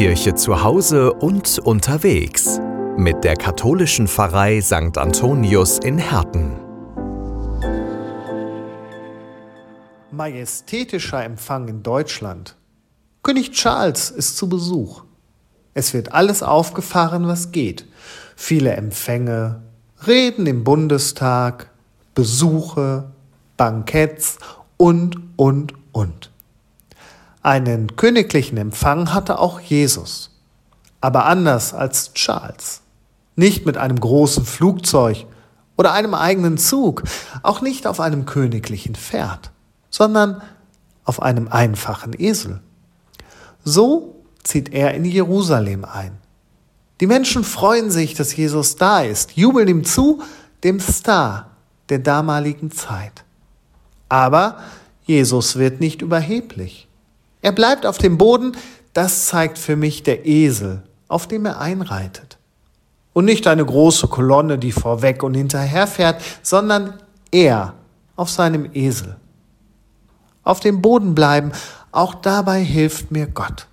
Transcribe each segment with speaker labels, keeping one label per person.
Speaker 1: Kirche zu Hause und unterwegs mit der katholischen Pfarrei St. Antonius in Herten.
Speaker 2: Majestätischer Empfang in Deutschland. König Charles ist zu Besuch. Es wird alles aufgefahren, was geht. Viele Empfänge, Reden im Bundestag, Besuche, Banketts und, und, und. Einen königlichen Empfang hatte auch Jesus, aber anders als Charles. Nicht mit einem großen Flugzeug oder einem eigenen Zug, auch nicht auf einem königlichen Pferd, sondern auf einem einfachen Esel. So zieht er in Jerusalem ein. Die Menschen freuen sich, dass Jesus da ist, jubeln ihm zu, dem Star der damaligen Zeit. Aber Jesus wird nicht überheblich. Er bleibt auf dem Boden, das zeigt für mich der Esel, auf dem er einreitet. Und nicht eine große Kolonne, die vorweg und hinterher fährt, sondern er auf seinem Esel. Auf dem Boden bleiben, auch dabei hilft mir Gott,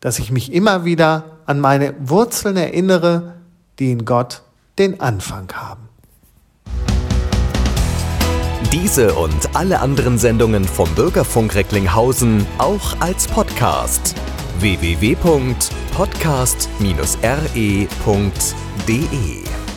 Speaker 2: dass ich mich immer wieder an meine Wurzeln erinnere, die in Gott den Anfang haben.
Speaker 1: Diese und alle anderen Sendungen vom Bürgerfunk Recklinghausen auch als Podcast. www.podcast-re.de